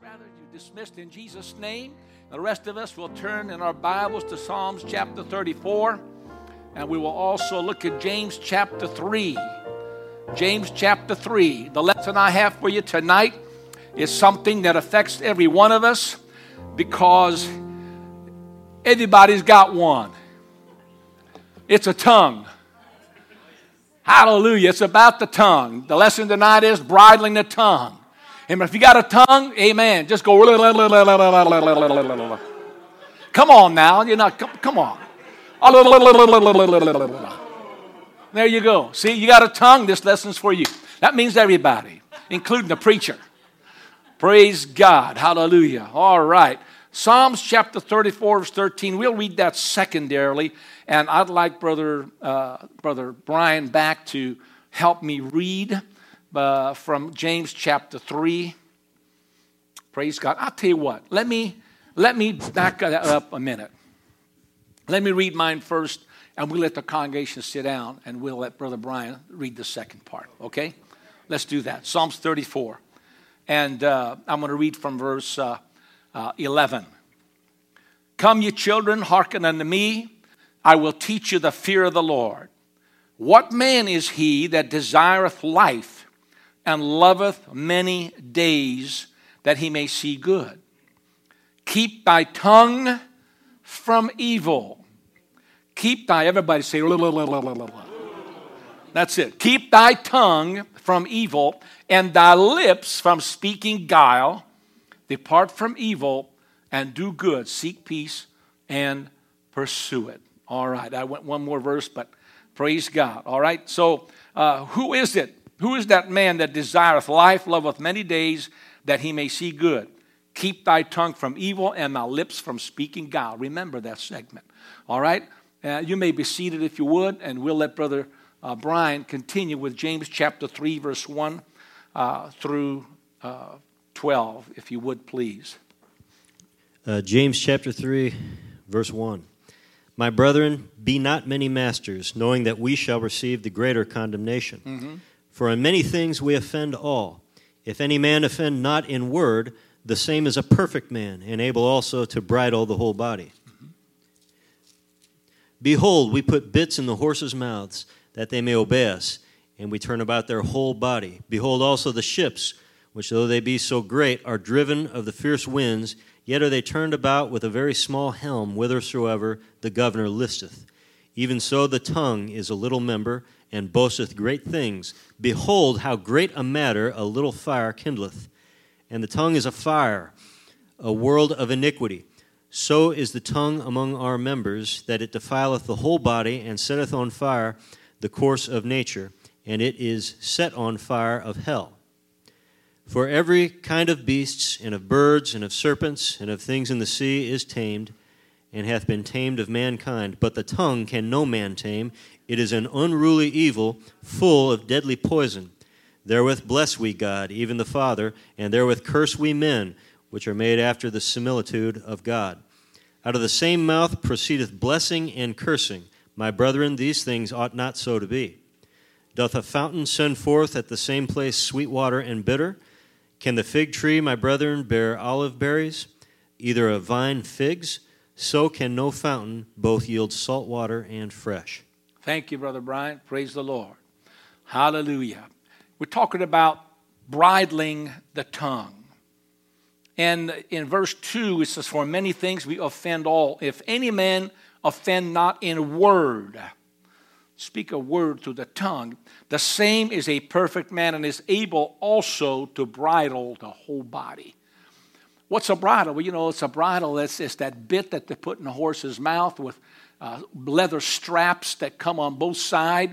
rather you dismissed in Jesus' name. The rest of us will turn in our Bibles to Psalms chapter 34, and we will also look at James chapter 3. James chapter 3. The lesson I have for you tonight is something that affects every one of us because everybody's got one. It's a tongue. Hallelujah. It's about the tongue. The lesson tonight is bridling the tongue. Amen. If you got a tongue, amen, just go. Come on now. You're not, come, on. There you go. See, you got a tongue. This lesson's for you. That means everybody, including the preacher. Praise God. Hallelujah. All right. Psalms chapter 34, verse 13. We'll read that secondarily. And I'd like Brother, uh, Brother Brian back to help me read uh, from James chapter 3. Praise God. I'll tell you what, let me, let me back that up a minute. Let me read mine first, and we'll let the congregation sit down, and we'll let Brother Brian read the second part, okay? Let's do that. Psalms 34. And uh, I'm going to read from verse uh, uh, 11. Come, ye children, hearken unto me. I will teach you the fear of the Lord. What man is he that desireth life? And loveth many days that he may see good. Keep thy tongue from evil. Keep thy, everybody say, that's it. Keep thy tongue from evil and thy lips from speaking guile. Depart from evil and do good. Seek peace and pursue it. All right, I went one more verse, but praise God. All right, so uh, who is it who is that man that desireth life, loveth many days, that he may see good? Keep thy tongue from evil and thy lips from speaking guile. Remember that segment. All right? Uh, you may be seated if you would, and we'll let Brother uh, Brian continue with James chapter 3, verse 1 uh, through uh, 12, if you would, please. Uh, James chapter 3, verse 1. My brethren, be not many masters, knowing that we shall receive the greater condemnation. Mm-hmm. For in many things we offend all. If any man offend not in word, the same is a perfect man, and able also to bridle the whole body. Mm-hmm. Behold, we put bits in the horses' mouths, that they may obey us, and we turn about their whole body. Behold also the ships, which though they be so great, are driven of the fierce winds, yet are they turned about with a very small helm, whithersoever the governor listeth. Even so the tongue is a little member, and boasteth great things. Behold, how great a matter a little fire kindleth. And the tongue is a fire, a world of iniquity. So is the tongue among our members, that it defileth the whole body, and setteth on fire the course of nature, and it is set on fire of hell. For every kind of beasts, and of birds, and of serpents, and of things in the sea is tamed, and hath been tamed of mankind. But the tongue can no man tame. It is an unruly evil, full of deadly poison. Therewith bless we God, even the Father, and therewith curse we men, which are made after the similitude of God. Out of the same mouth proceedeth blessing and cursing. My brethren, these things ought not so to be. Doth a fountain send forth at the same place sweet water and bitter? Can the fig tree, my brethren, bear olive berries? Either a vine figs? So can no fountain both yield salt water and fresh. Thank you, Brother Brian. Praise the Lord. Hallelujah. We're talking about bridling the tongue. And in verse 2, it says, For many things we offend all. If any man offend not in word, speak a word through the tongue, the same is a perfect man and is able also to bridle the whole body. What's a bridle? Well, you know, it's a bridle. It's, it's that bit that they put in a horse's mouth with uh, leather straps that come on both sides,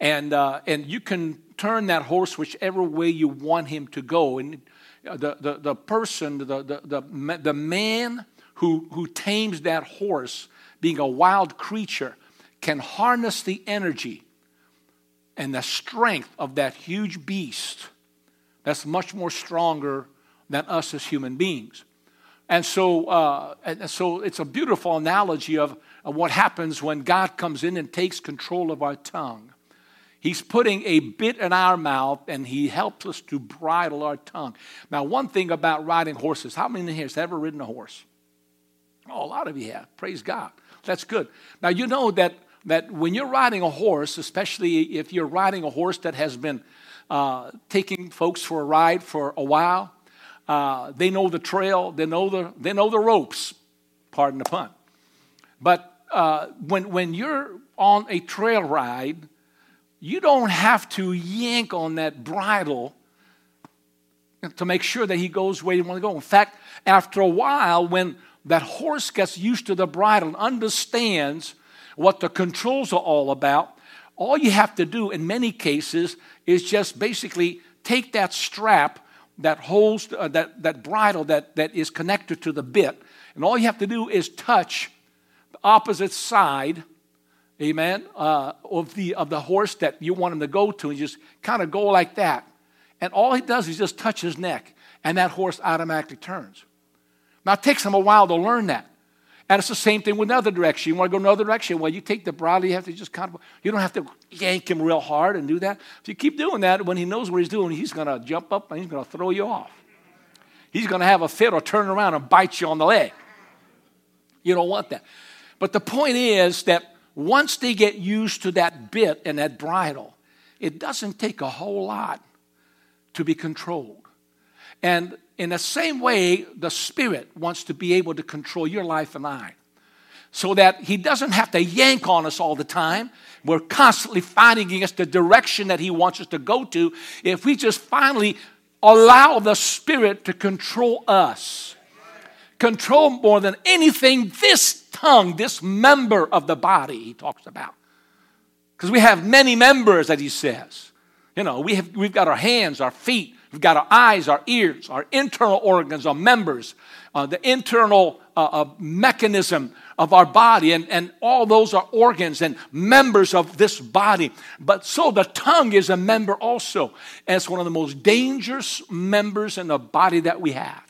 and uh, and you can turn that horse whichever way you want him to go. And the the, the person, the, the the the man who who tames that horse, being a wild creature, can harness the energy and the strength of that huge beast. That's much more stronger than us as human beings. And so, uh, and so it's a beautiful analogy of, of what happens when God comes in and takes control of our tongue. He's putting a bit in our mouth and he helps us to bridle our tongue. Now, one thing about riding horses, how many here has ever ridden a horse? Oh, a lot of you have. Praise God. That's good. Now, you know that, that when you're riding a horse, especially if you're riding a horse that has been uh, taking folks for a ride for a while, uh, they know the trail, they know the, they know the ropes, pardon the pun. But uh, when, when you're on a trail ride, you don't have to yank on that bridle to make sure that he goes where you want to go. In fact, after a while, when that horse gets used to the bridle and understands what the controls are all about, all you have to do in many cases is just basically take that strap that holds uh, that, that bridle that, that is connected to the bit, and all you have to do is touch the opposite side amen, uh, of, the, of the horse that you want him to go to, and just kind of go like that. And all he does is just touch his neck, and that horse automatically turns. Now, it takes him a while to learn that. And it's the same thing with another direction. You want to go another direction? Well, you take the bridle, you have to just kind of, you don't have to yank him real hard and do that. If you keep doing that, when he knows what he's doing, he's going to jump up and he's going to throw you off. He's going to have a fit or turn around and bite you on the leg. You don't want that. But the point is that once they get used to that bit and that bridle, it doesn't take a whole lot to be controlled. And in the same way, the Spirit wants to be able to control your life and mine. So that He doesn't have to yank on us all the time. We're constantly fighting against the direction that He wants us to go to. If we just finally allow the Spirit to control us, control more than anything this tongue, this member of the body he talks about. Because we have many members that he says. You know, we have, we've got our hands, our feet, we've got our eyes, our ears, our internal organs, our members, uh, the internal uh, uh, mechanism of our body, and, and all those are organs and members of this body. But so the tongue is a member also, and it's one of the most dangerous members in the body that we have.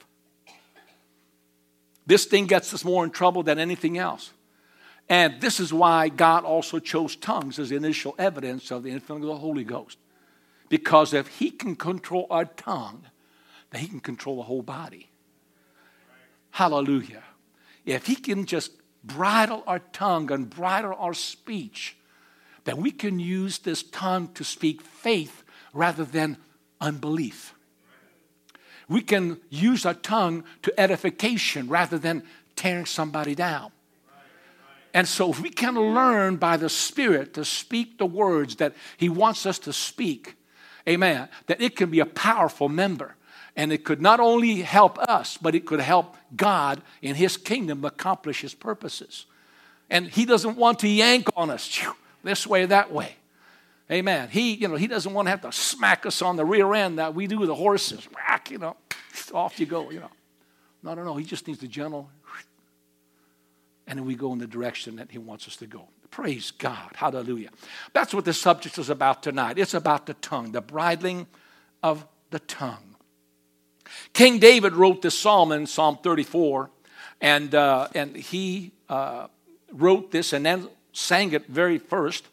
This thing gets us more in trouble than anything else. And this is why God also chose tongues as initial evidence of the infilling of the Holy Ghost. Because if He can control our tongue, then He can control the whole body. Hallelujah. If He can just bridle our tongue and bridle our speech, then we can use this tongue to speak faith rather than unbelief. We can use our tongue to edification rather than tearing somebody down. And so, if we can learn by the Spirit to speak the words that He wants us to speak, amen, that it can be a powerful member. And it could not only help us, but it could help God in His kingdom accomplish His purposes. And He doesn't want to yank on us this way, that way. Amen. He, you know, he doesn't want to have to smack us on the rear end that we do with the horses. Whack, you know, off you go, you know. No, no, no. He just needs the gentle, and then we go in the direction that he wants us to go. Praise God. Hallelujah. That's what the subject is about tonight. It's about the tongue, the bridling of the tongue. King David wrote this psalm in Psalm 34, and, uh, and he uh, wrote this and then sang it very first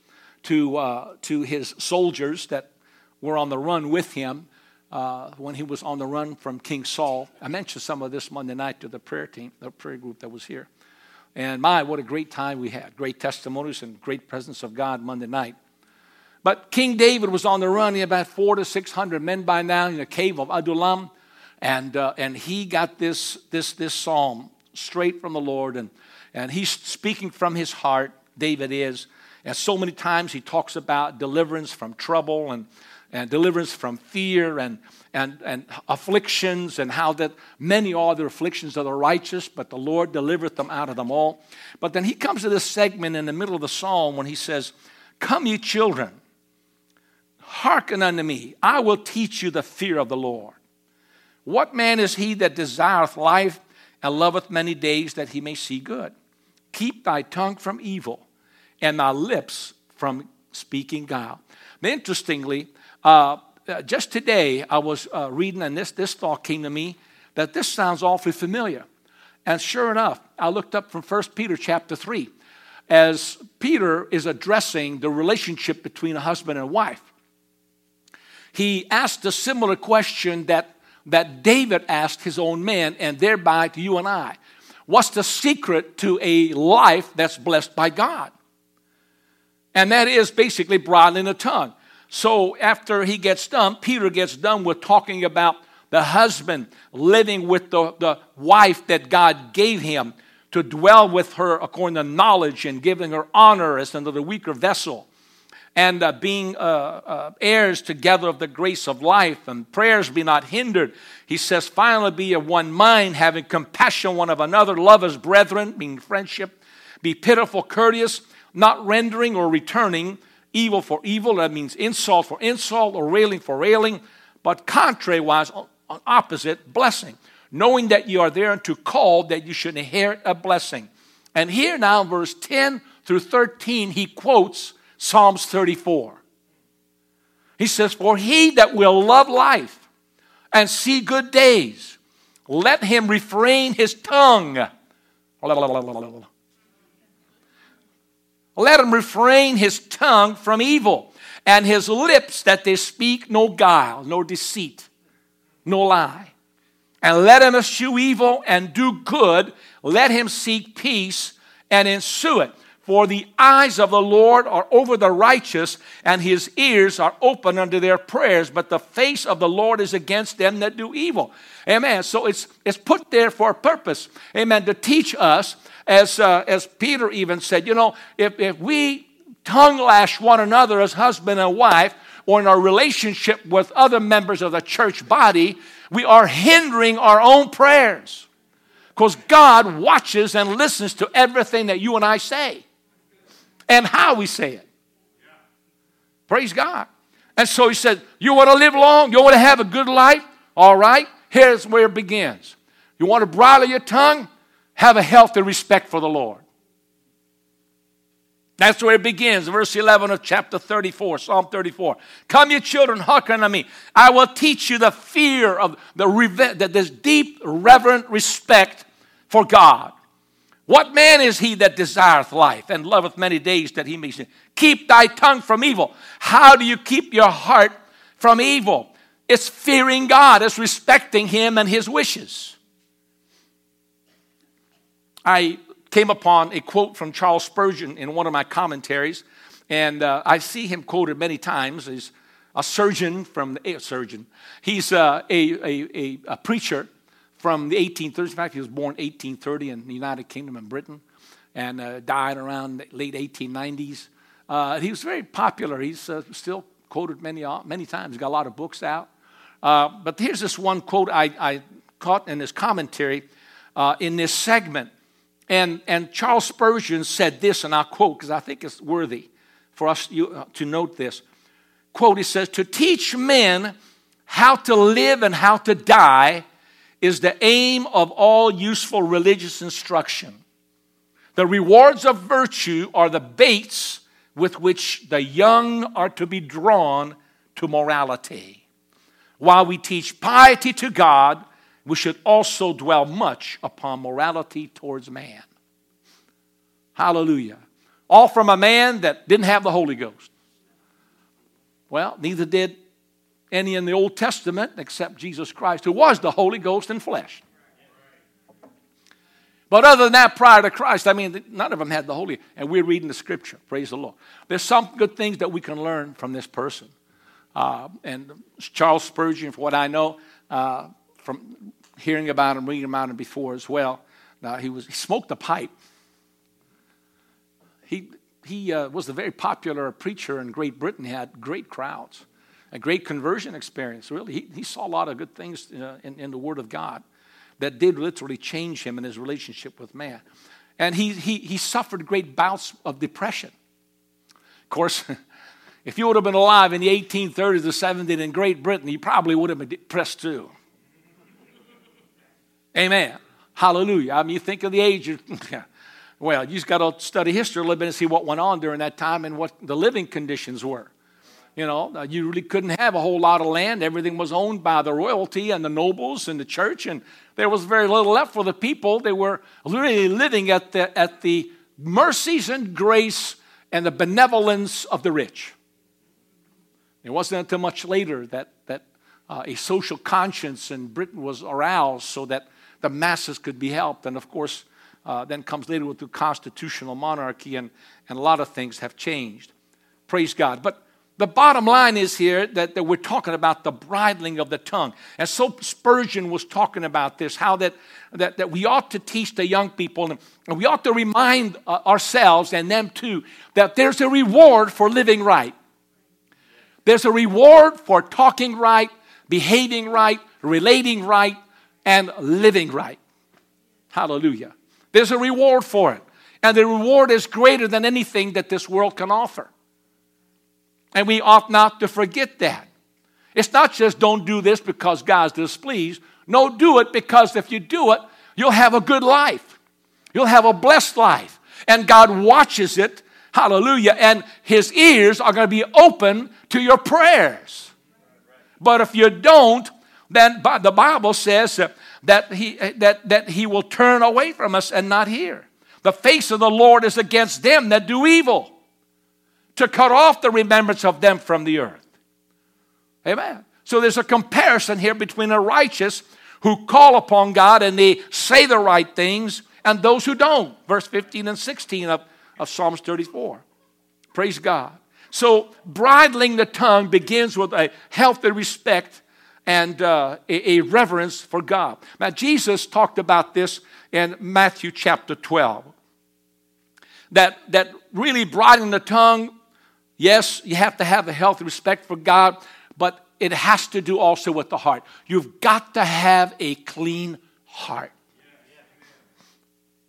to, uh, to his soldiers that were on the run with him uh, when he was on the run from King Saul. I mentioned some of this Monday night to the prayer team, the prayer group that was here. And my, what a great time we had. Great testimonies and great presence of God Monday night. But King David was on the run. He had about four to 600 men by now in the cave of Adullam. And, uh, and he got this, this, this psalm straight from the Lord. And, and he's speaking from his heart, David is. And so many times he talks about deliverance from trouble and, and deliverance from fear and, and, and afflictions and how that many are the afflictions of the righteous, but the Lord delivereth them out of them all. But then he comes to this segment in the middle of the psalm when he says, Come, ye children, hearken unto me. I will teach you the fear of the Lord. What man is he that desireth life and loveth many days that he may see good? Keep thy tongue from evil and thy lips from speaking guile. Interestingly, uh, just today I was uh, reading, and this, this thought came to me that this sounds awfully familiar. And sure enough, I looked up from 1 Peter chapter 3. as Peter is addressing the relationship between a husband and wife. He asked a similar question that, that David asked his own men, and thereby to you and I. What's the secret to a life that's blessed by God? And that is basically bridling the tongue. So after he gets done, Peter gets done with talking about the husband living with the, the wife that God gave him to dwell with her according to knowledge and giving her honor as another weaker vessel and uh, being uh, uh, heirs together of the grace of life and prayers be not hindered. He says finally be of one mind having compassion one of another love as brethren being friendship be pitiful courteous not rendering or returning evil for evil that means insult for insult or railing for railing but contrariwise opposite blessing knowing that you are there to call that you should inherit a blessing. And here now, verse 10 through 13, he quotes Psalms 34. He says, For he that will love life and see good days, let him refrain his tongue. Let him refrain his tongue from evil, and his lips that they speak no guile, no deceit, no lie and let him eschew evil and do good. Let him seek peace and ensue it. For the eyes of the Lord are over the righteous, and his ears are open unto their prayers, but the face of the Lord is against them that do evil. Amen. So it's, it's put there for a purpose. Amen. To teach us, as, uh, as Peter even said, you know, if, if we tongue lash one another as husband and wife, or in our relationship with other members of the church body, we are hindering our own prayers. Because God watches and listens to everything that you and I say and how we say it. Praise God. And so he said, You want to live long? You want to have a good life? All right, here's where it begins. You want to bridle your tongue? Have a healthy respect for the Lord. That's where it begins, verse 11 of chapter 34, Psalm 34. Come, you children, hearken unto me. I will teach you the fear of the that this deep, reverent respect for God. What man is he that desireth life and loveth many days that he may see? Keep thy tongue from evil. How do you keep your heart from evil? It's fearing God, it's respecting him and his wishes. I came upon a quote from Charles Spurgeon in one of my commentaries, and uh, I see him quoted many times. He's a surgeon from the, a surgeon. He's uh, a, a, a, a, preacher from the 1830s. In fact, he was born 1830 in the United Kingdom and Britain, and uh, died around the late 1890s. Uh, he was very popular. He's uh, still quoted many uh, many times. He's got a lot of books out. but here's this one quote I, I caught in his commentary in this segment. And, and Charles Spurgeon said this, and I'll quote because I think it's worthy for us uh, to note this. Quote, he says, To teach men how to live and how to die is the aim of all useful religious instruction. The rewards of virtue are the baits with which the young are to be drawn to morality. While we teach piety to God, we should also dwell much upon morality towards man. Hallelujah. All from a man that didn't have the Holy Ghost. Well, neither did any in the Old Testament except Jesus Christ, who was the Holy Ghost in flesh. But other than that, prior to Christ, I mean, none of them had the Holy. And we're reading the Scripture. Praise the Lord. There's some good things that we can learn from this person. Uh, and Charles Spurgeon, for what I know, uh, from hearing about him, reading about him before as well. Now, he, was, he smoked a pipe. He, he uh, was a very popular preacher in Great Britain. He had great crowds, a great conversion experience, really. He, he saw a lot of good things uh, in, in the Word of God that did literally change him in his relationship with man. And he, he, he suffered great bouts of depression. Of course, if you would have been alive in the 1830s or 70s in Great Britain, you probably would have been depressed too. Amen. Hallelujah. I mean, you think of the age. well, you just got to study history a little bit and see what went on during that time and what the living conditions were. You know, uh, you really couldn't have a whole lot of land. Everything was owned by the royalty and the nobles and the church, and there was very little left for the people. They were literally living at the, at the mercies and grace and the benevolence of the rich. It wasn't until much later that, that uh, a social conscience in Britain was aroused so that the masses could be helped. And of course, uh, then comes later with the constitutional monarchy, and, and a lot of things have changed. Praise God. But the bottom line is here that, that we're talking about the bridling of the tongue. And so Spurgeon was talking about this, how that, that, that we ought to teach the young people, and, we ought to remind uh, ourselves and them too, that there's a reward for living right. There's a reward for talking right, behaving right, relating right, and living right. Hallelujah. There's a reward for it. And the reward is greater than anything that this world can offer. And we ought not to forget that. It's not just don't do this because God's displeased. No, do it because if you do it, you'll have a good life. You'll have a blessed life. And God watches it. Hallelujah. And His ears are going to be open to your prayers. But if you don't, then the Bible says that he, that, that he will turn away from us and not hear. The face of the Lord is against them that do evil to cut off the remembrance of them from the earth. Amen. So there's a comparison here between a righteous who call upon God and they say the right things and those who don't. Verse 15 and 16 of, of Psalms 34. Praise God. So bridling the tongue begins with a healthy respect and uh, a, a reverence for God. Now, Jesus talked about this in Matthew chapter 12. That, that really bridling the tongue Yes, you have to have a healthy respect for God, but it has to do also with the heart. You've got to have a clean heart.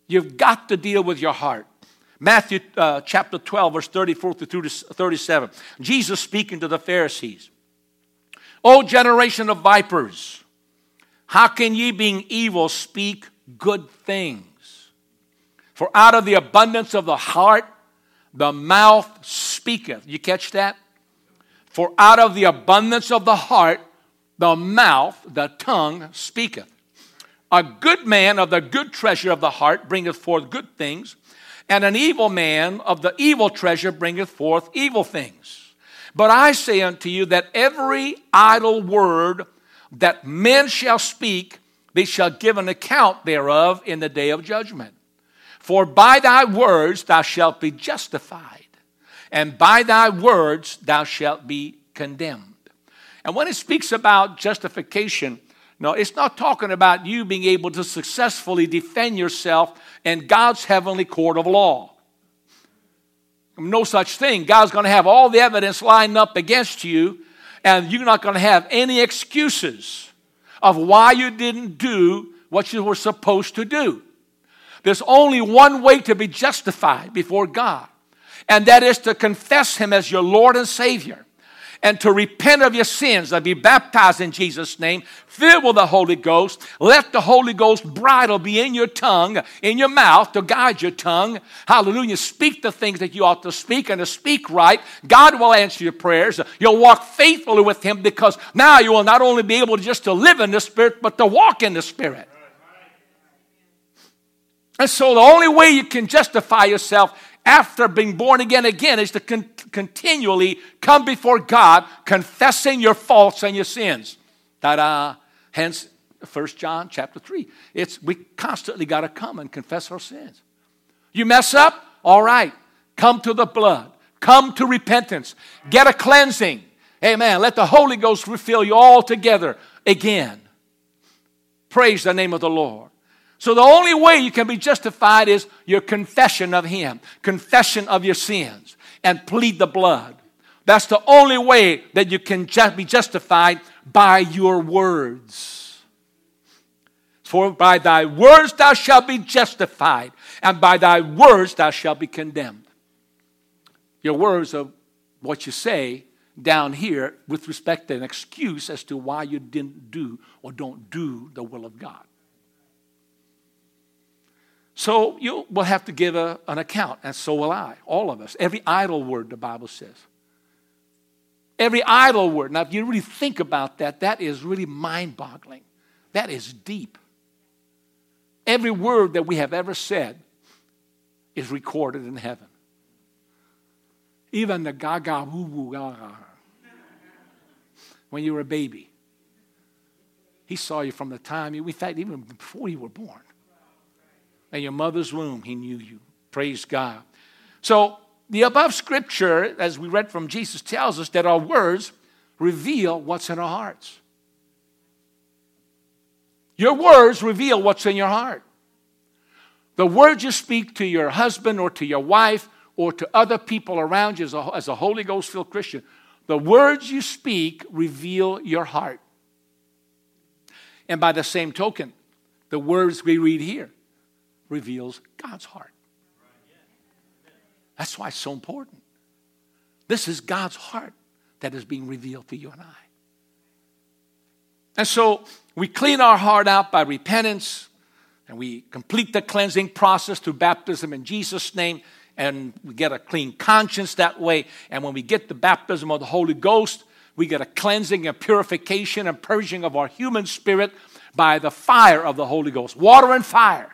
You've got to deal with your heart. Matthew uh, chapter 12, verse 34 through 37. Jesus speaking to the Pharisees. O generation of vipers, how can ye, being evil, speak good things? For out of the abundance of the heart, the mouth speaketh. You catch that? For out of the abundance of the heart, the mouth, the tongue speaketh. A good man of the good treasure of the heart bringeth forth good things, and an evil man of the evil treasure bringeth forth evil things. But I say unto you that every idle word that men shall speak, they shall give an account thereof in the day of judgment. For by thy words thou shalt be justified and by thy words thou shalt be condemned. And when it speaks about justification, no, it's not talking about you being able to successfully defend yourself in God's heavenly court of law. No such thing. God's going to have all the evidence lined up against you, and you're not going to have any excuses of why you didn't do what you were supposed to do. There's only one way to be justified before God, and that is to confess Him as your Lord and Savior and to repent of your sins and be baptized in Jesus' name, filled with the Holy Ghost. Let the Holy Ghost bridle be in your tongue, in your mouth to guide your tongue. Hallelujah. Speak the things that you ought to speak and to speak right. God will answer your prayers. You'll walk faithfully with Him because now you will not only be able just to live in the Spirit, but to walk in the Spirit. And so the only way you can justify yourself after being born again again is to con- continually come before God confessing your faults and your sins. Ta-da. Hence, 1 John chapter 3. It's we constantly got to come and confess our sins. You mess up? All right. Come to the blood. Come to repentance. Get a cleansing. Amen. Let the Holy Ghost refill you all together again. Praise the name of the Lord. So the only way you can be justified is your confession of Him, confession of your sins, and plead the blood. That's the only way that you can be justified by your words. For by thy words thou shalt be justified, and by thy words thou shalt be condemned. Your words are what you say down here with respect to an excuse as to why you didn't do or don't do the will of God. So you will have to give a, an account, and so will I, all of us. Every idle word, the Bible says. Every idle word. Now, if you really think about that, that is really mind boggling. That is deep. Every word that we have ever said is recorded in heaven. Even the gaga woo woo gaga. When you were a baby, he saw you from the time you, in fact, even before you were born. In your mother's womb, he knew you. Praise God. So, the above scripture, as we read from Jesus, tells us that our words reveal what's in our hearts. Your words reveal what's in your heart. The words you speak to your husband or to your wife or to other people around you as a, as a Holy Ghost filled Christian, the words you speak reveal your heart. And by the same token, the words we read here reveals God's heart. That's why it's so important. This is God's heart that is being revealed to you and I. And so we clean our heart out by repentance and we complete the cleansing process through baptism in Jesus' name and we get a clean conscience that way. And when we get the baptism of the Holy Ghost, we get a cleansing and purification and purging of our human spirit by the fire of the Holy Ghost. Water and fire.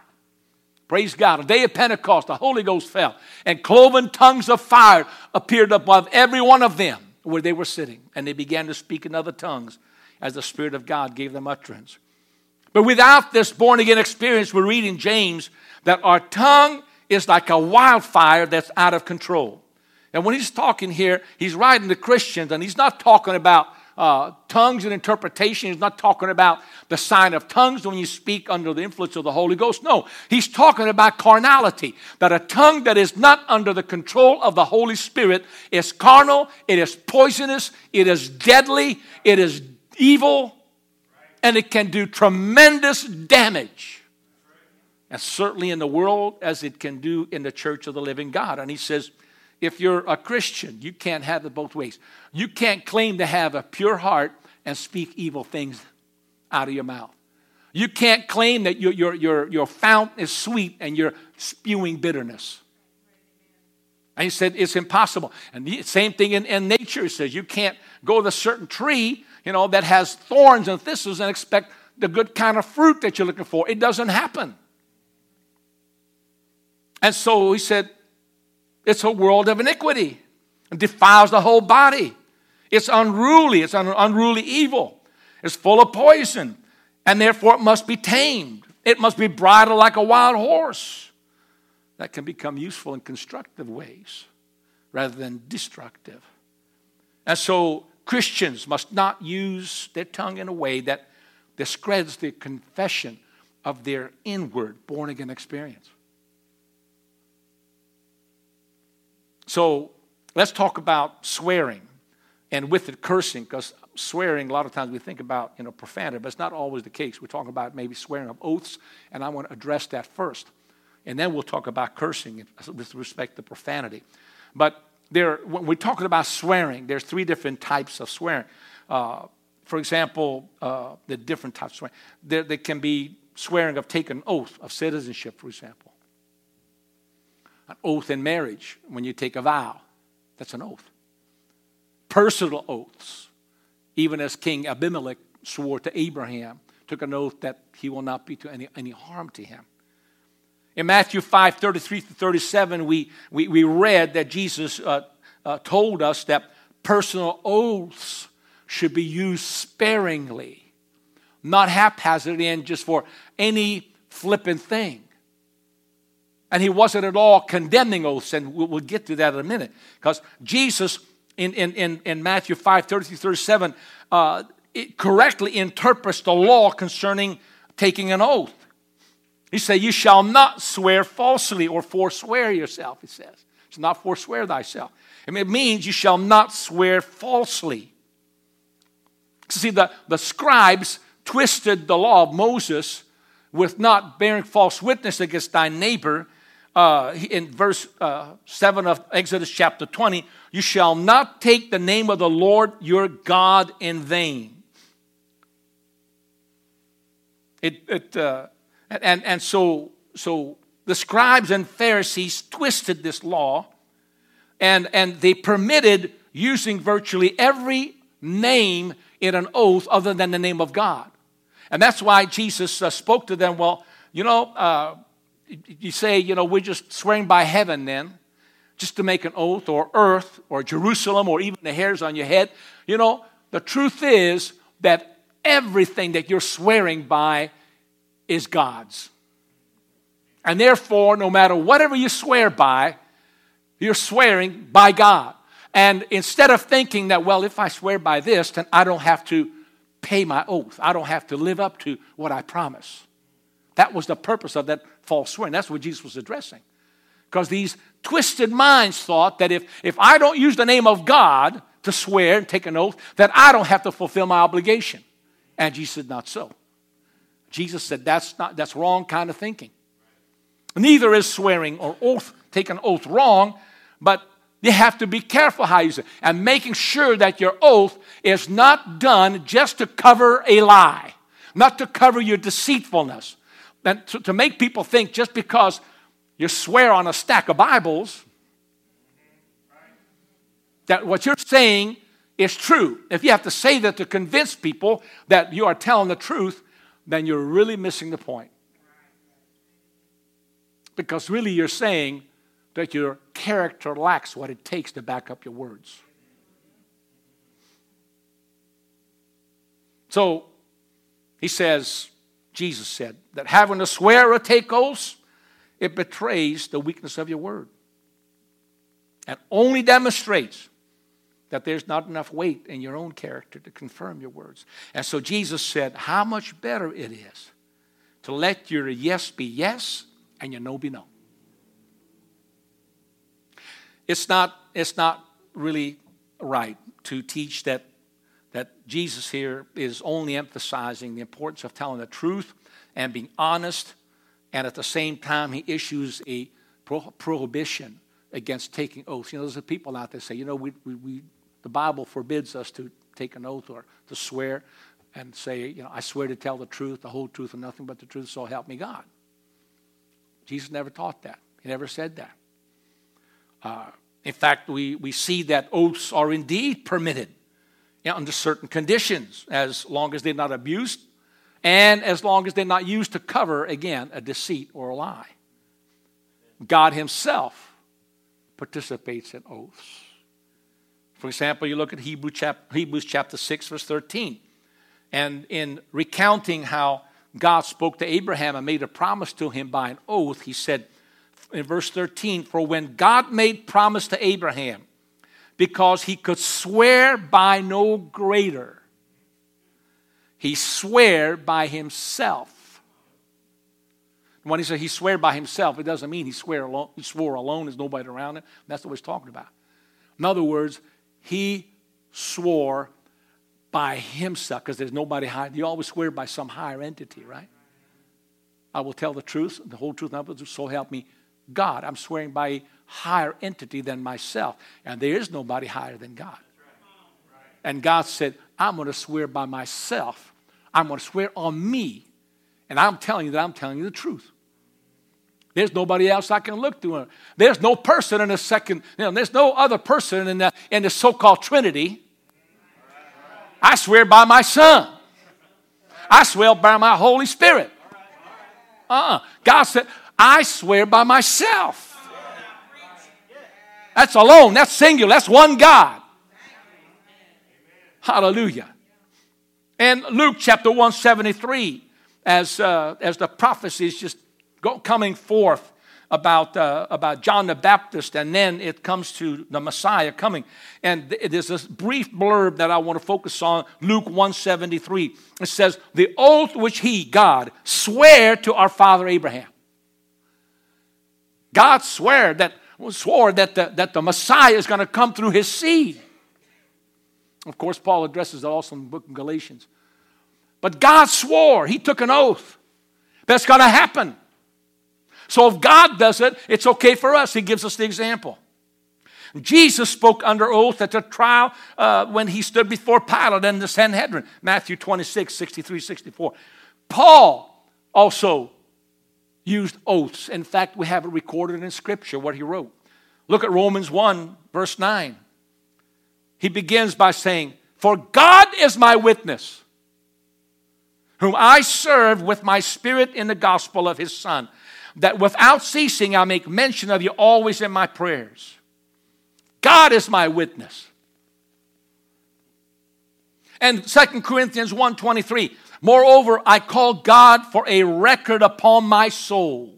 Praise God. The day of Pentecost, the Holy Ghost fell, and cloven tongues of fire appeared above every one of them where they were sitting, and they began to speak in other tongues as the Spirit of God gave them utterance. But without this born again experience, we're reading James that our tongue is like a wildfire that's out of control. And when he's talking here, he's writing to Christians, and he's not talking about uh, tongues and interpretation. He's not talking about the sign of tongues when you speak under the influence of the Holy Ghost. No, he's talking about carnality. That a tongue that is not under the control of the Holy Spirit is carnal, it is poisonous, it is deadly, it is evil, and it can do tremendous damage. And certainly in the world as it can do in the church of the living God. And he says, if you're a Christian, you can't have it both ways. You can't claim to have a pure heart and speak evil things out of your mouth. You can't claim that your, your, your, your fountain is sweet and you're spewing bitterness. And he said it's impossible. And the same thing in, in nature. He says you can't go to a certain tree, you know, that has thorns and thistles and expect the good kind of fruit that you're looking for. It doesn't happen. And so he said, it's a world of iniquity and defiles the whole body. It's unruly, it's an unruly evil. It's full of poison, and therefore it must be tamed. It must be bridled like a wild horse. That can become useful in constructive ways rather than destructive. And so Christians must not use their tongue in a way that discredits the confession of their inward born again experience. So let's talk about swearing and with it cursing, because swearing, a lot of times we think about you know profanity, but it's not always the case. We're talking about maybe swearing of oaths, and I want to address that first. And then we'll talk about cursing with respect to profanity. But there, when we're talking about swearing, there's three different types of swearing. Uh, for example, uh, the different types of swearing. There, there can be swearing of taking oath of citizenship, for example an oath in marriage when you take a vow. That's an oath. Personal oaths, even as King Abimelech swore to Abraham, took an oath that he will not be to any, any harm to him. In Matthew 5 33 to 37, we, we, we read that Jesus uh, uh, told us that personal oaths should be used sparingly, not haphazardly and just for any flippant thing. And he wasn't at all condemning oaths, and we'll, get to that in a minute. Because Jesus, in, in, in, in Matthew 5 33 37, uh, correctly interprets the law concerning taking an oath. He said, You shall not swear falsely or forswear yourself, he says. It's not forswear thyself. It means you shall not swear falsely. See, the, the scribes twisted the law of Moses with not bearing false witness against thy neighbor uh, in verse uh, 7 of Exodus chapter 20, you shall not take the name of the Lord your God in vain. It, it, uh, and, and so, so the scribes and Pharisees twisted this law and, and they permitted using virtually every name in an oath other than the name of God. And that's why Jesus uh, spoke to them, well, you know, uh, you say, you know, we're just swearing by heaven then, just to make an oath, or earth, or Jerusalem, or even the hairs on your head. You know, the truth is that everything that you're swearing by is God's. And therefore, no matter whatever you swear by, you're swearing by God. And instead of thinking that, well, if I swear by this, then I don't have to pay my oath, I don't have to live up to what I promise. That was the purpose of that false swearing. That's what Jesus was addressing. Because these twisted minds thought that if, if I don't use the name of God to swear and take an oath, that I don't have to fulfill my obligation. And Jesus said, not so. Jesus said that's not that's wrong kind of thinking. Neither is swearing or oath, taking oath wrong, but you have to be careful how you say it, and making sure that your oath is not done just to cover a lie, not to cover your deceitfulness, and to, to make people think just because you swear on a stack of Bibles that what you're saying is true. If you have to say that to convince people that you are telling the truth, then you're really missing the point. Because really you're saying that your character lacks what it takes to back up your words. So he says, Jesus said, that having to swear or take oaths, it betrays the weakness of your word and only demonstrates that there's not enough weight in your own character to confirm your words. And so Jesus said, How much better it is to let your yes be yes and your no be no. It's not, it's not really right to teach that, that Jesus here is only emphasizing the importance of telling the truth and being honest, and at the same time, he issues a pro- prohibition against taking oaths. You know, there's people out there say, you know, we, we, we, the Bible forbids us to take an oath or to swear and say, you know, I swear to tell the truth, the whole truth, and nothing but the truth, so help me God. Jesus never taught that. He never said that. Uh, in fact, we, we see that oaths are indeed permitted under certain conditions, as long as they're not abused and as long as they're not used to cover, again, a deceit or a lie. God Himself participates in oaths. For example, you look at Hebrews chapter 6, verse 13. And in recounting how God spoke to Abraham and made a promise to him by an oath, he said, in verse 13, for when God made promise to Abraham, because he could swear by no greater, he swore by himself. When he said he swore by himself, it doesn't mean he swore alone, he swore alone, there's nobody around him. That's what he's talking about. In other words, he swore by himself because there's nobody higher. You always swear by some higher entity, right? I will tell the truth, the whole truth, and so help me God. I'm swearing by higher entity than myself. And there is nobody higher than God. And God said, I'm going to swear by myself. I'm going to swear on me. And I'm telling you that I'm telling you the truth. There's nobody else I can look to. There's no person in the second, you know, there's no other person in the, in the so called Trinity. I swear by my Son. I swear by my Holy Spirit. Uh-uh. God said, I swear by myself. That's alone, that's singular, that's one God. Hallelujah. And Luke chapter 173, as, uh, as the prophecy is just go, coming forth about, uh, about John the Baptist, and then it comes to the Messiah coming. And there's this brief blurb that I want to focus on Luke 173. It says, The oath which he, God, sware to our father Abraham. God swore that, swore that the, that the Messiah is going to come through his seed. Of course, Paul addresses that also in the book of Galatians. But God swore, he took an oath. That's going to happen. So if God does it, it's okay for us. He gives us the example. Jesus spoke under oath at the trial uh, when he stood before Pilate and the Sanhedrin, Matthew 26, 63, 64. Paul also used oaths. In fact, we have it recorded in Scripture what he wrote. Look at Romans 1, verse 9. He begins by saying, For God is my witness whom I serve with my spirit in the gospel of his Son, that without ceasing I make mention of you always in my prayers. God is my witness. And 2 Corinthians 1:23, moreover, I call God for a record upon my soul.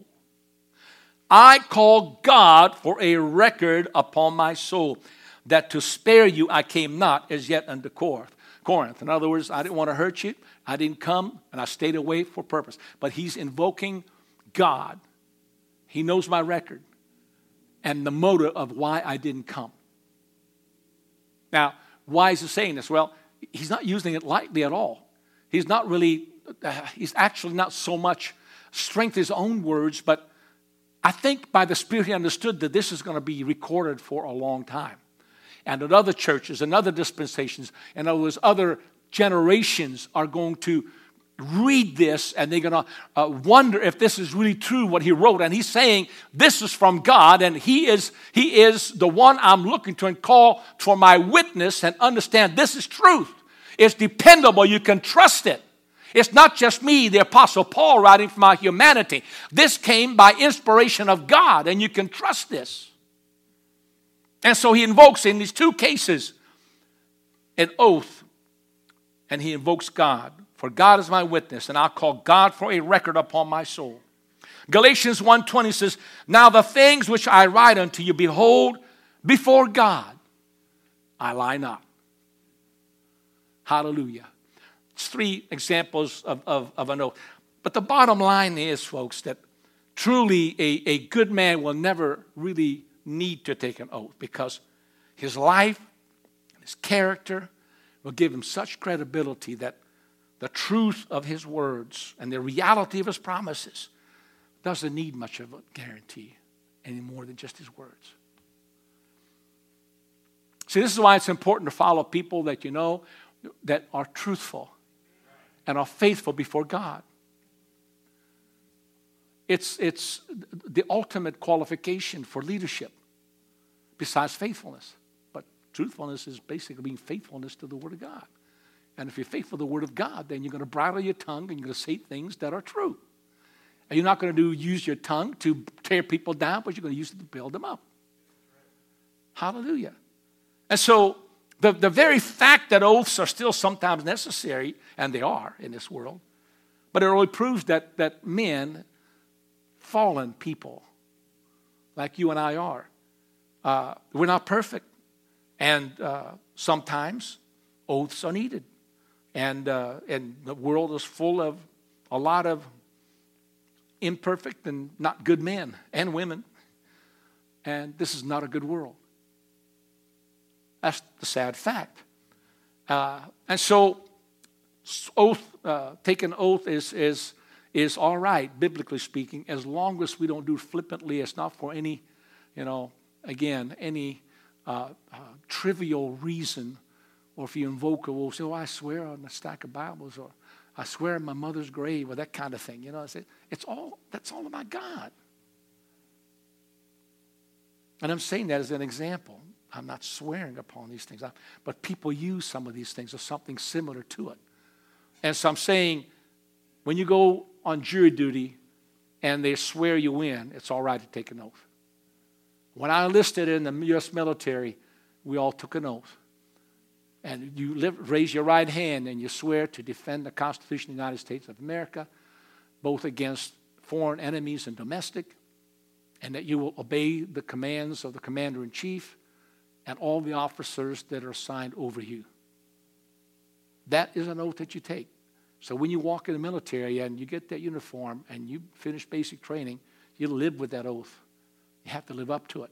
I call God for a record upon my soul, that to spare you I came not as yet unto Corinth. In other words, I didn't want to hurt you. I didn't come and I stayed away for purpose. But he's invoking God. He knows my record and the motive of why I didn't come. Now, why is he saying this? Well, he's not using it lightly at all. He's not really, uh, he's actually not so much strength his own words, but I think by the Spirit he understood that this is going to be recorded for a long time. And that other churches and other dispensations and those other generations are going to read this and they're going to uh, wonder if this is really true what he wrote and he's saying this is from god and he is he is the one i'm looking to and call for my witness and understand this is truth it's dependable. You can trust it. It's not just me, the Apostle Paul, writing from my humanity. This came by inspiration of God, and you can trust this. And so he invokes in these two cases an oath, and he invokes God. For God is my witness, and I'll call God for a record upon my soul. Galatians 1:20 says, Now the things which I write unto you, behold, before God, I lie not. Hallelujah. It's three examples of, of, of an oath. But the bottom line is, folks, that truly a, a good man will never really need to take an oath because his life, and his character will give him such credibility that the truth of his words and the reality of his promises doesn't need much of a guarantee any more than just his words. See, this is why it's important to follow people that you know that are truthful and are faithful before God. It's, it's the ultimate qualification for leadership besides faithfulness. But truthfulness is basically being faithfulness to the Word of God. And if you're faithful to the Word of God, then you're going to bridle your tongue and you're going to say things that are true. And you're not going to do, use your tongue to tear people down, but you're going to use it to build them up. Hallelujah. And so the, the very fact that oaths are still sometimes necessary, and they are in this world, but it only proves that, that men, fallen people, like you and I are, uh, we're not perfect. And uh, sometimes oaths are needed. And, uh, and the world is full of a lot of imperfect and not good men and women. And this is not a good world. That's the sad fact. Uh, and so, oath, uh, taking oath is, is, is all right, biblically speaking, as long as we don't do flippantly. It's not for any, you know, again, any uh, uh trivial reason. Or if you invoke a oath, say, oh, I swear on a stack of Bibles, or I swear on my mother's grave, or that kind of thing. You know, it's all, that's all about God. And I'm saying that as an example. I'm not swearing upon these things, but people use some of these things or something similar to it. And so I'm saying, when you go on jury duty and they swear you in, it's all right to take an oath. When I enlisted in the U.S. military, we all took an oath. And you live, raise your right hand and you swear to defend the Constitution of the United States of America, both against foreign enemies and domestic, and that you will obey the commands of the commander in chief and all the officers that are assigned over you. That is an oath that you take. So when you walk in the military and you get that uniform and you finish basic training, you live with that oath. You have to live up to it.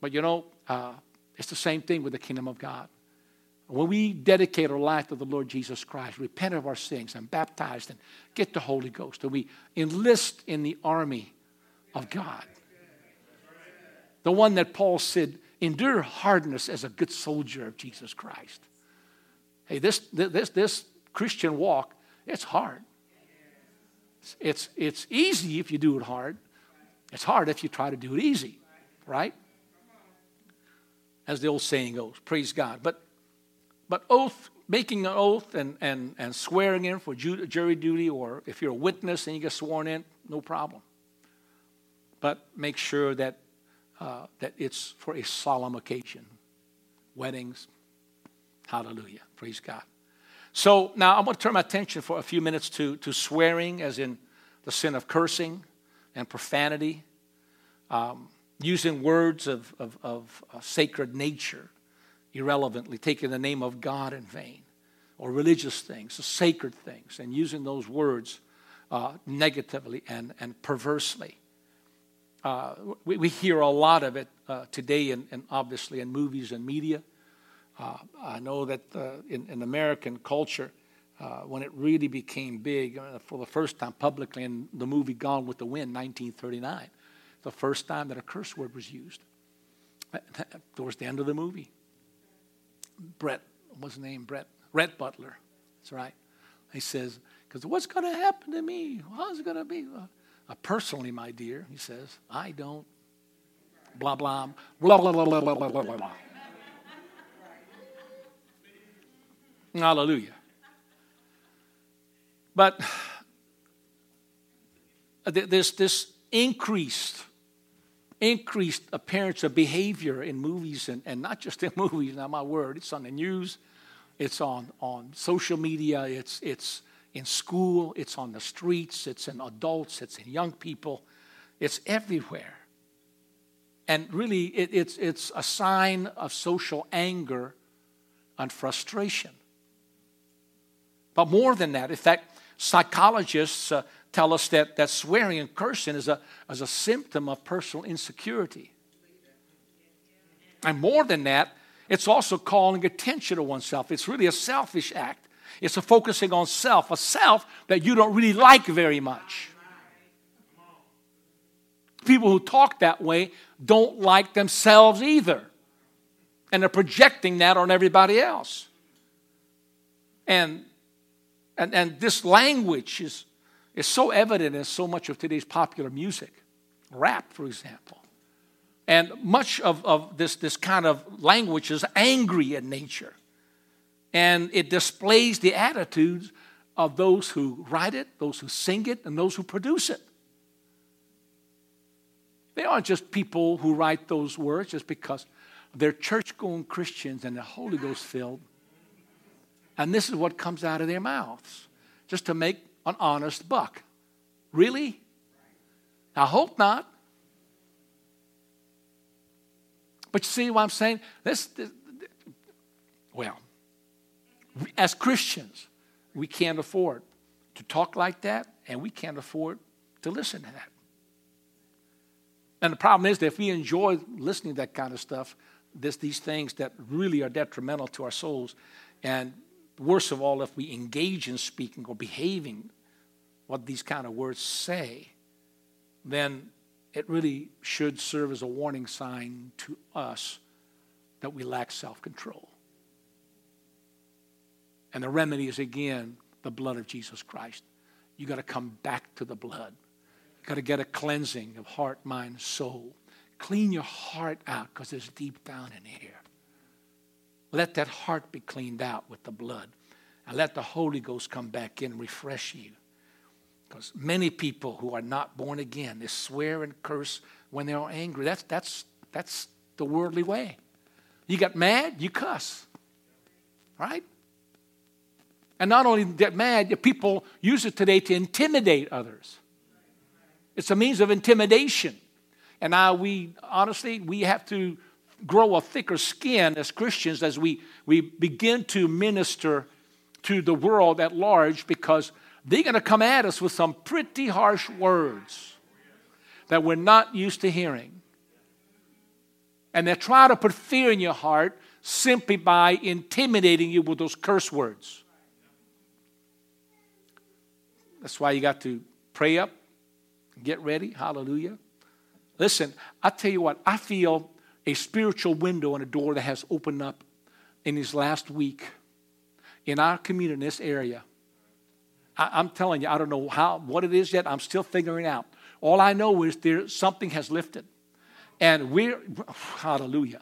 But you know, uh, it's the same thing with the kingdom of God. When we dedicate our life to the Lord Jesus Christ, repent of our sins, and baptized and get the Holy Ghost, and we enlist in the army of God. The one that Paul said endure hardness as a good soldier of Jesus Christ. Hey, this, this, this Christian walk, it's hard. It's, it's easy if you do it hard. It's hard if you try to do it easy, right? As the old saying goes, praise God. But, but oath, making an oath and, and, and swearing in for jury duty, or if you're a witness and you get sworn in, no problem. But make sure that, uh, that it's for a solemn occasion. Weddings, hallelujah, praise God. So now I'm going to turn my attention for a few minutes to, to swearing, as in the sin of cursing and profanity, um, using words of, of, of sacred nature irrelevantly, taking the name of God in vain, or religious things, sacred things, and using those words uh, negatively and, and perversely. Uh, we, we, hear a lot of it uh, today, and obviously in movies and media. Uh, I know that uh, in, in, American culture, uh, when it really became big for the first time publicly in the movie Gone with the Wind, 1939, the first time that a curse word was used. Towards the end of the movie. Brett, what's his name? Brett, Brett Butler. That's right. He says, because what's going to happen to me? How's it going to be? Uh, personally, my dear, he says, I don't. Blah, blah, blah, blah, blah, blah, blah, blah, blah, blah. Hallelujah. But there's this increased increased appearance of behavior in movies and, and not just in movies, now my word, it's on the news, it's on, on social media, it's, it's in school, it's on the streets, it's in adults, it's in young people, it's everywhere. And really, it, it's, it's a sign of social anger and frustration. But more than that, in fact, psychologists uh, tell us that, that swearing and cursing is a, is a symptom of personal insecurity. And more than that, it's also calling attention to oneself. It's really a selfish act. It's a focusing on self, a self that you don't really like very much. People who talk that way don't like themselves either. And they're projecting that on everybody else. And, and, and this language is is so evident in so much of today's popular music, rap, for example. And much of, of this, this kind of language is angry in nature. And it displays the attitudes of those who write it, those who sing it, and those who produce it. They aren't just people who write those words just because they're church going Christians and they're Holy Ghost filled. And this is what comes out of their mouths just to make an honest buck. Really? I hope not. But you see what I'm saying? This, this well, as Christians, we can't afford to talk like that, and we can't afford to listen to that. And the problem is that if we enjoy listening to that kind of stuff, this, these things that really are detrimental to our souls, and worst of all, if we engage in speaking or behaving what these kind of words say, then it really should serve as a warning sign to us that we lack self control. And the remedy is again the blood of Jesus Christ. You got to come back to the blood. You got to get a cleansing of heart, mind, soul. Clean your heart out because it's deep down in here. Let that heart be cleaned out with the blood. And let the Holy Ghost come back in and refresh you. Because many people who are not born again, they swear and curse when they are angry. That's, that's, that's the worldly way. You get mad, you cuss. Right? And not only get mad, people use it today to intimidate others. It's a means of intimidation. And now we, honestly, we have to grow a thicker skin as Christians as we, we begin to minister to the world at large because they're going to come at us with some pretty harsh words that we're not used to hearing. And they try to put fear in your heart simply by intimidating you with those curse words. That's why you got to pray up, get ready. Hallelujah. Listen, I tell you what, I feel a spiritual window and a door that has opened up in this last week in our community in this area. I, am telling you, I don't know how what it is yet. I'm still figuring out. All I know is there something has lifted, and we're hallelujah.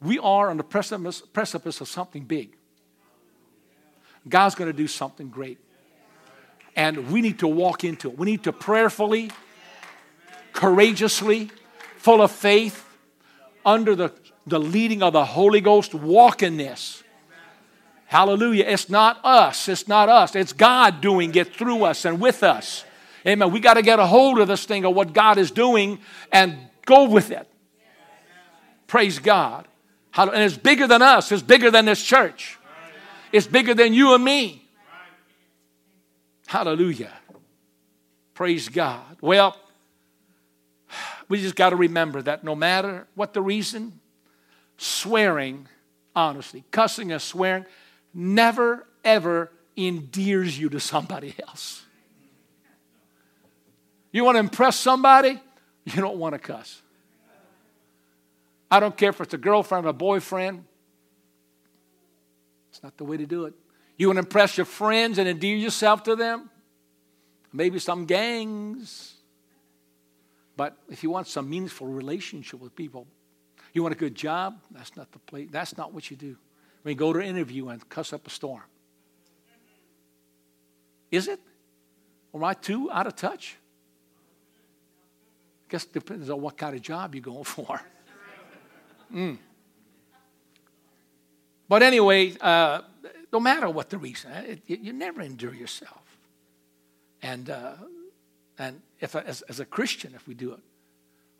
We are on the precipice, precipice of something big. God's going to do something great. And we need to walk into it. We need to prayerfully, courageously, full of faith, under the, the leading of the Holy Ghost, walk in this. Hallelujah. It's not us. It's not us. It's God doing it through us and with us. Amen. We got to get a hold of this thing of what God is doing and go with it. Praise God. And it's bigger than us, it's bigger than this church, it's bigger than you and me. Hallelujah. Praise God. Well, we just got to remember that no matter what the reason, swearing, honestly, cussing and swearing never, ever endears you to somebody else. You want to impress somebody? You don't want to cuss. I don't care if it's a girlfriend or a boyfriend. It's not the way to do it. You want to impress your friends and endear yourself to them? Maybe some gangs. But if you want some meaningful relationship with people, you want a good job, that's not the place. That's not what you do. When you go to an interview and cuss up a storm. Is it? Am I too out of touch? I Guess it depends on what kind of job you're going for. Mm. But anyway, uh, no matter what the reason, it, it, you never endure yourself. And, uh, and if, as, as a Christian, if we do it,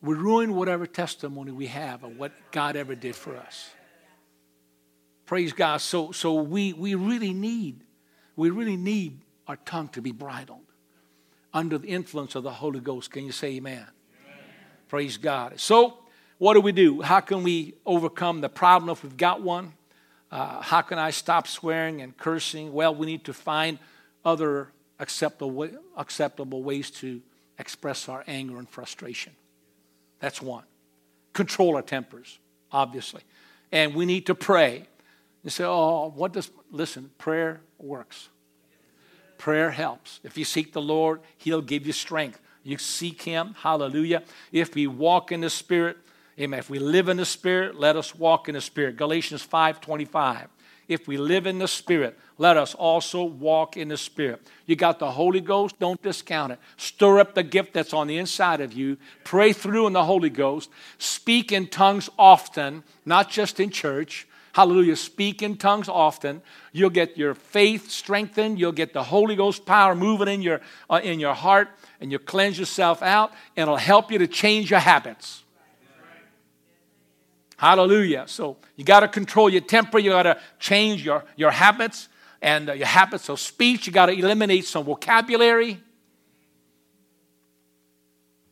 we ruin whatever testimony we have of what God ever did for us. Praise God. So, so we, we really need, we really need our tongue to be bridled under the influence of the Holy Ghost. Can you say amen? amen. Praise God. So what do we do? How can we overcome the problem if we've got one? Uh, how can I stop swearing and cursing? Well, we need to find other acceptable, acceptable ways to express our anger and frustration. That's one. Control our tempers, obviously. And we need to pray. You say, oh, what does, listen, prayer works. Prayer helps. If you seek the Lord, He'll give you strength. You seek Him, hallelujah. If we walk in the Spirit, Amen. If we live in the Spirit, let us walk in the Spirit. Galatians 5 25. If we live in the Spirit, let us also walk in the Spirit. You got the Holy Ghost, don't discount it. Stir up the gift that's on the inside of you. Pray through in the Holy Ghost. Speak in tongues often, not just in church. Hallelujah. Speak in tongues often. You'll get your faith strengthened. You'll get the Holy Ghost power moving in your, uh, in your heart, and you'll cleanse yourself out, and it'll help you to change your habits. Hallelujah. So you got to control your temper. You got to change your, your habits and uh, your habits of speech. You got to eliminate some vocabulary.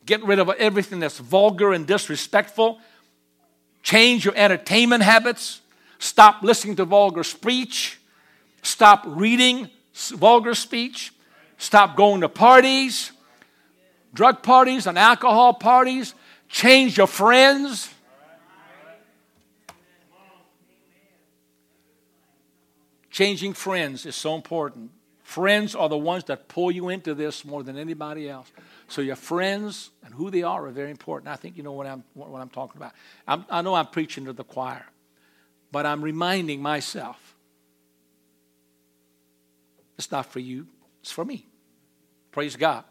Get rid of everything that's vulgar and disrespectful. Change your entertainment habits. Stop listening to vulgar speech. Stop reading vulgar speech. Stop going to parties, drug parties, and alcohol parties. Change your friends. Changing friends is so important. Friends are the ones that pull you into this more than anybody else. So your friends and who they are are very important. I think you know what I'm, what I'm talking about. I'm, I know I'm preaching to the choir, but I'm reminding myself it's not for you, it's for me. Praise God.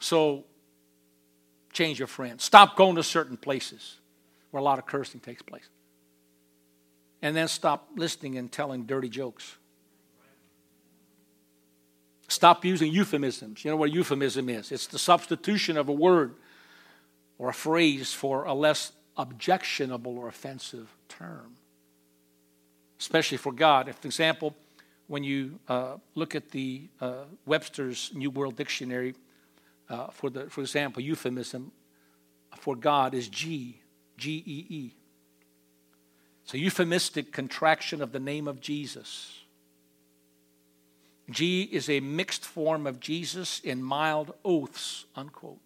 So change your friends. Stop going to certain places where a lot of cursing takes place and then stop listening and telling dirty jokes. Stop using euphemisms. You know what a euphemism is? It's the substitution of a word or a phrase for a less objectionable or offensive term, especially for God. If, for example, when you uh, look at the uh, Webster's New World Dictionary, uh, for, the, for example, euphemism for God is G, G E E. It's a euphemistic contraction of the name of Jesus. G is a mixed form of Jesus in mild oaths, unquote.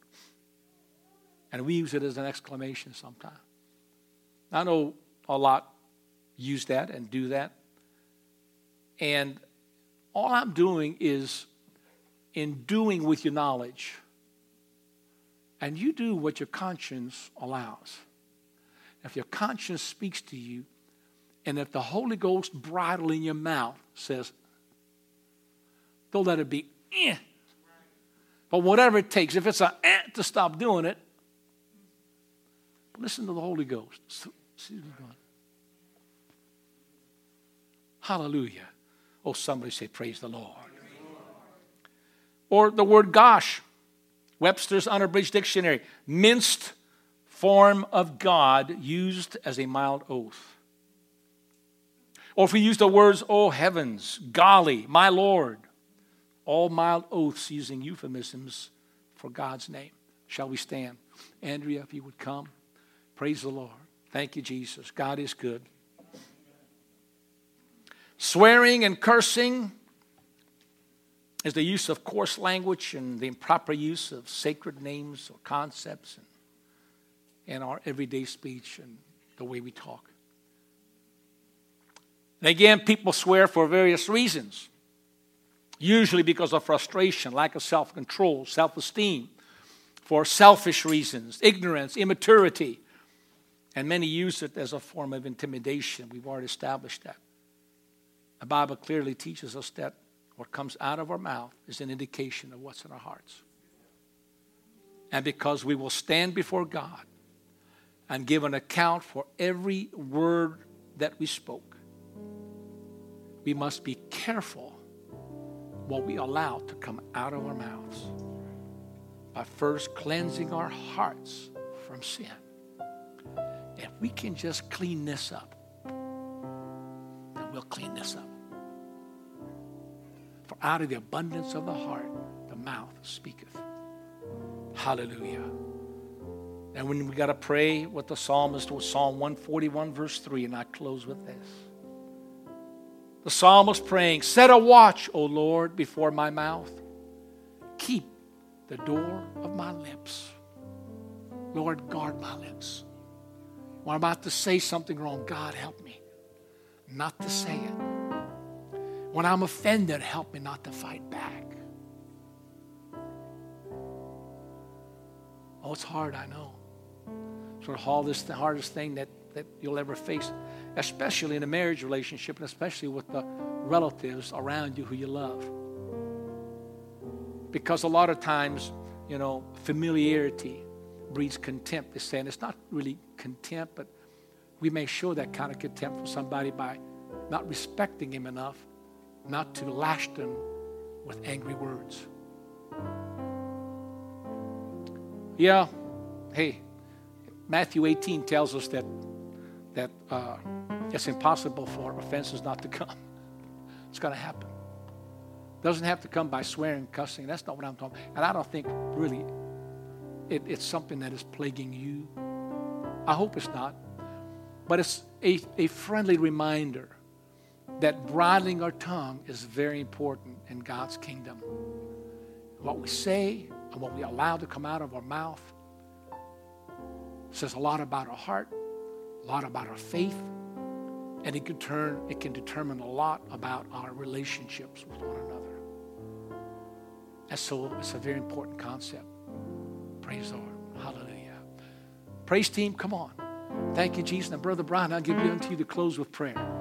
And we use it as an exclamation sometimes. I know a lot use that and do that. And all I'm doing is in doing with your knowledge. And you do what your conscience allows. If your conscience speaks to you And if the Holy Ghost bridle in your mouth says, don't let it be, eh. But whatever it takes, if it's a eh to stop doing it, listen to the Holy Ghost. Hallelujah. Oh, somebody say, Praise the Lord. Or the word gosh, Webster's Unabridged Dictionary, minced form of God used as a mild oath. Or if we use the words, oh heavens, golly, my Lord, all mild oaths using euphemisms for God's name. Shall we stand? Andrea, if you would come. Praise the Lord. Thank you, Jesus. God is good. Swearing and cursing is the use of coarse language and the improper use of sacred names or concepts in our everyday speech and the way we talk. And again, people swear for various reasons, usually because of frustration, lack of self control, self esteem, for selfish reasons, ignorance, immaturity, and many use it as a form of intimidation. We've already established that. The Bible clearly teaches us that what comes out of our mouth is an indication of what's in our hearts. And because we will stand before God and give an account for every word that we spoke, we must be careful what we allow to come out of our mouths by first cleansing our hearts from sin. If we can just clean this up, then we'll clean this up. For out of the abundance of the heart, the mouth speaketh. Hallelujah. And when we got to pray what the psalmist was, Psalm 141, verse 3, and I close with this. The psalmist praying, Set a watch, O Lord, before my mouth. Keep the door of my lips. Lord, guard my lips. When I'm about to say something wrong, God, help me not to say it. When I'm offended, help me not to fight back. Oh, it's hard, I know. Sort of hardest, the hardest thing that, that you'll ever face especially in a marriage relationship and especially with the relatives around you who you love. Because a lot of times, you know, familiarity breeds contempt. They're saying it's not really contempt, but we may show that kind of contempt for somebody by not respecting him enough not to lash them with angry words. Yeah, hey, Matthew 18 tells us that that uh, it's impossible for offenses not to come. It's going to happen. Doesn't have to come by swearing, cussing. That's not what I'm talking. And I don't think really it, it's something that is plaguing you. I hope it's not. But it's a, a friendly reminder that bridling our tongue is very important in God's kingdom. What we say and what we allow to come out of our mouth says a lot about our heart, a lot about our faith, and it can turn it can determine a lot about our relationships with one another. And so it's a very important concept. Praise the Lord. Hallelujah. Praise team, come on. Thank you, Jesus. And Brother Brian, I'll give you unto you to close with prayer.